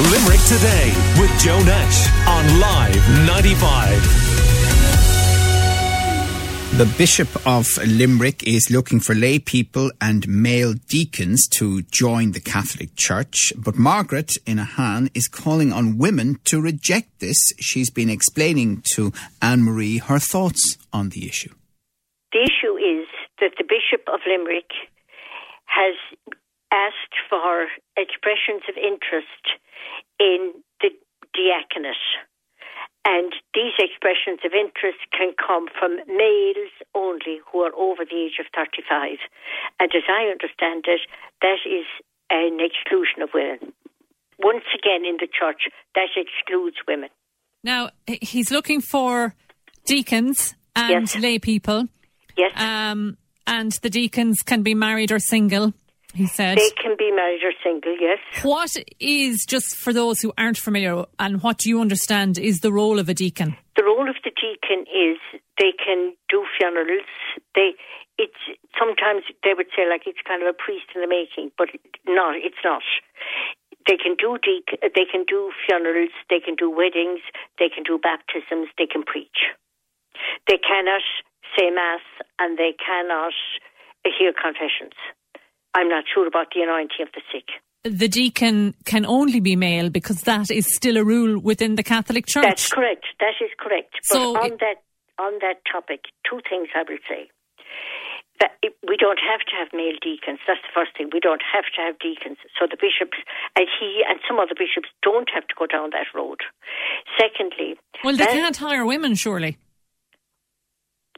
Limerick Today with Joe Nash on Live 95. The Bishop of Limerick is looking for lay people and male deacons to join the Catholic Church, but Margaret Inahan is calling on women to reject this. She's been explaining to Anne Marie her thoughts on the issue. The issue is that the Bishop of Limerick has asked for expressions of interest in the diaconate and these expressions of interest can come from males only who are over the age of 35. And as I understand it, that is an exclusion of women. Once again, in the church, that excludes women. Now, he's looking for deacons and Yes. lay people. Yes, Um, and the deacons can be married or single, he said. they can be married or single, yes. What is, just for those who aren't familiar, and what do you understand is the role of a deacon? The role of the deacon is they can do funerals. They, it's sometimes they would say like it's kind of a priest in the making, but no, it's not. They can do deacon, they can do funerals, they can do weddings, they can do baptisms, they can preach. They cannot say mass and they cannot hear confessions. I'm not sure about the anointing of the sick. The deacon can only be male because that is still a rule within the Catholic Church. That's correct. That is correct. But So on it- that on that topic, two things I will say. That it- we don't have to have male deacons. That's the first thing. We don't have to have deacons. So the bishops and he and some other bishops don't have to go down that road. Secondly, Well, they that- can't hire women, surely.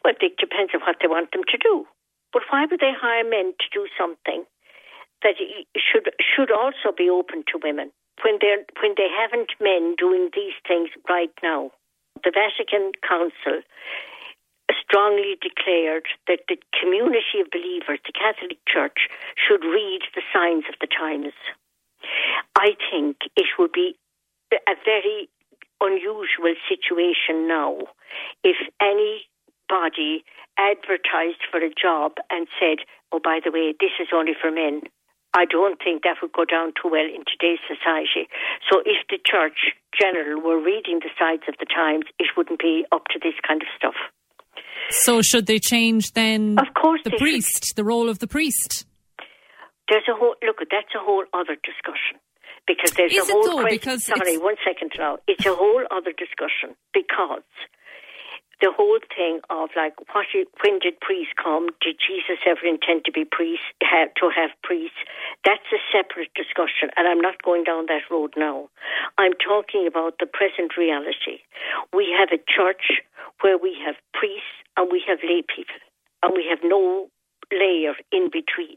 well, it depends on what they want them to do. But why would they hire men to do something that should should also be open to women when they when they haven't men doing these things right now? The Vatican Council strongly declared that the community of believers, the Catholic Church, should read the signs of the times. I think it would be a very unusual situation now if any body advertised for a job and said, oh, by the way, this is only for men. I don't think that would go down too well in today's society. So if the church general were reading the sides of the times, it wouldn't be up to this kind of stuff. So should they change then Of course the they should. priest, the role of the priest? There's a whole look. That's a whole other discussion because there's Is a whole though? question. Sorry, one second now. It's a whole other discussion because the whole thing of like what when did priests come? Did Jesus ever intend to be priest? Have, to have priests? That's a separate discussion, and I'm not going down that road now. I'm talking about the present reality. We have a church where we have priests and we have lay people, and we have no layer in between.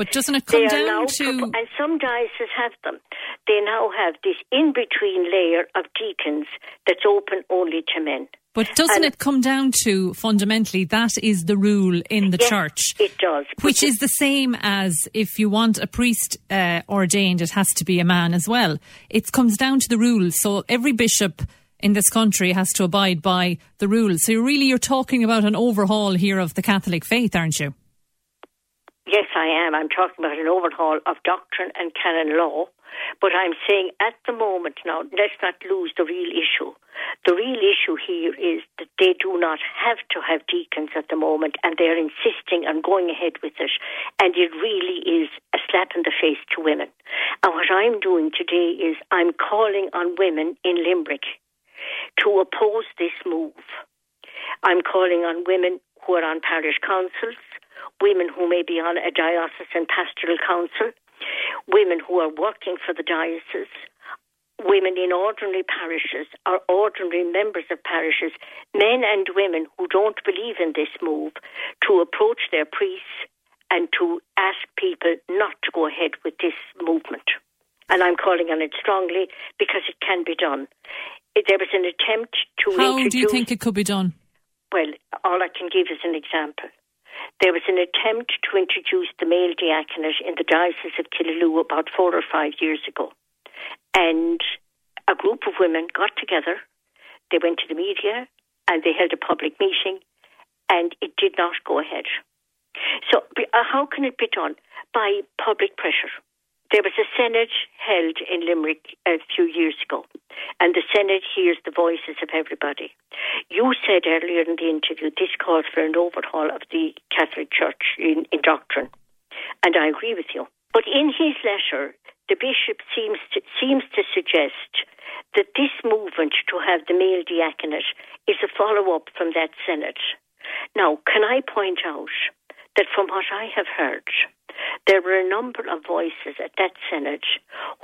But doesn't it come down to and some dioceses have them. They now have this in between layer of deacons that's open only to men. But doesn't And- it come down to fundamentally that is the rule in the Yes, church? It does. Which is the same as if you want a priest uh, ordained, it has to be a man as well. It comes down to the rules. So every bishop in this country has to abide by the rules. So really, you're talking about an overhaul here of the Catholic faith, aren't you? Yes, I am. I'm talking about an overhaul of doctrine and canon law. But I'm saying at the moment now, let's not lose the real issue. The real issue here is that they do not have to have deacons at the moment, and they're insisting on going ahead with it. And it really is a slap in the face to women. And what I'm doing today is I'm calling on women in Limerick to oppose this move. I'm calling on women who are on parish councils, women who may be on a diocesan pastoral council, women who are working for the diocese, women in ordinary parishes or ordinary members of parishes, men and women who don't believe in this move, to approach their priests and to ask people not to go ahead with this movement. And I'm calling on it strongly because it can be done. There was an attempt to How do you think it could be done? well, all I can give is an example. There was an attempt to introduce the male diaconate in the Diocese of Killaloe about four or five years ago. And a group of women got together, they went to the media, and they held a public meeting, and it did not go ahead. So, uh, how can it be done? By public pressure. There was a Synod held in Limerick a few years ago, and the Synod hears the voices of everybody. You said earlier in the interview this calls for an overhaul of the Catholic Church in, in doctrine, and I agree with you. But in his letter, the bishop seems to, seems to suggest that this movement to have the male diaconate is a follow up from that Synod. Now, can I point out that from what I have heard, there were a number of voices at that Synod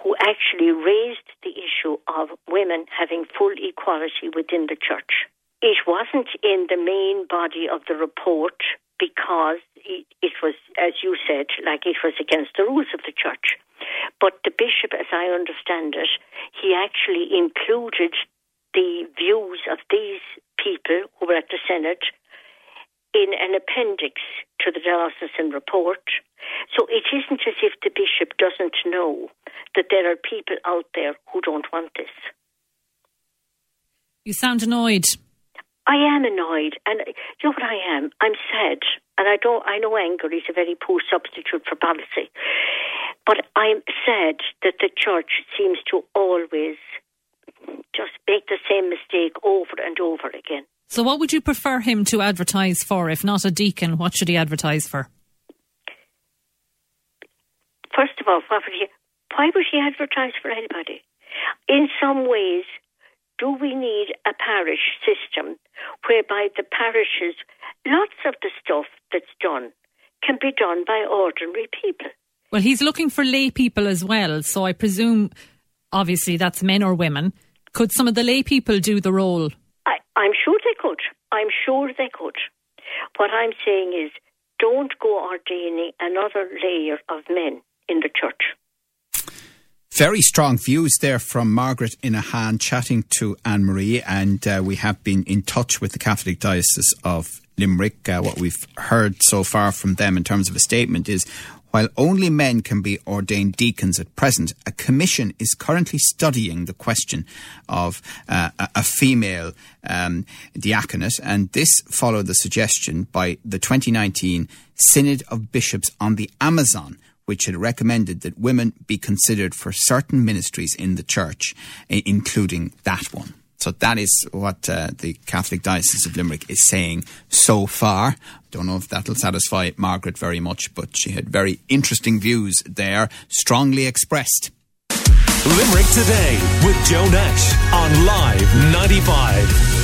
who actually raised the issue of women having full equality within the church. It wasn't in the main body of the report because it, it was, as you said, like it was against the rules of the church. But the bishop, as I understand it, he actually included the views of these people who were at the Synod in an appendix to the diocesan report. So it isn't as if the bishop doesn't know that there are people out there who don't want this. You sound annoyed. I am annoyed, and you know what I am? I'm sad, and I don't. I know anger is a very poor substitute for policy, but I'm sad that the church seems to always just make the same mistake over and over again. So, what would you prefer him to advertise for? If not a deacon, what should he advertise for? First of all, what why would he advertise for anybody? In some ways, do we need a parish system whereby the parishes, lots of the stuff that's done can be done by ordinary people? Well, he's looking for lay people as well, so I presume, obviously, that's men or women. Could some of the lay people do the role? I, I'm sure they could. I'm sure they could. What I'm saying is, don't go ordaining another layer of men in the church. Very strong views there from Margaret Inahan chatting to Anne Marie, and uh, we have been in touch with the Catholic Diocese of Limerick. Uh, what we've heard so far from them in terms of a statement is while only men can be ordained deacons at present, a commission is currently studying the question of uh, a female um, diaconate, and this followed the suggestion by the 2019 Synod of Bishops on the Amazon which had recommended that women be considered for certain ministries in the church, including that one. So that is what uh, the Catholic Diocese of Limerick is saying so far. Don't know if that'll satisfy Margaret very much, but she had very interesting views there, strongly expressed. Limerick Today with Joe Nash on Live 95.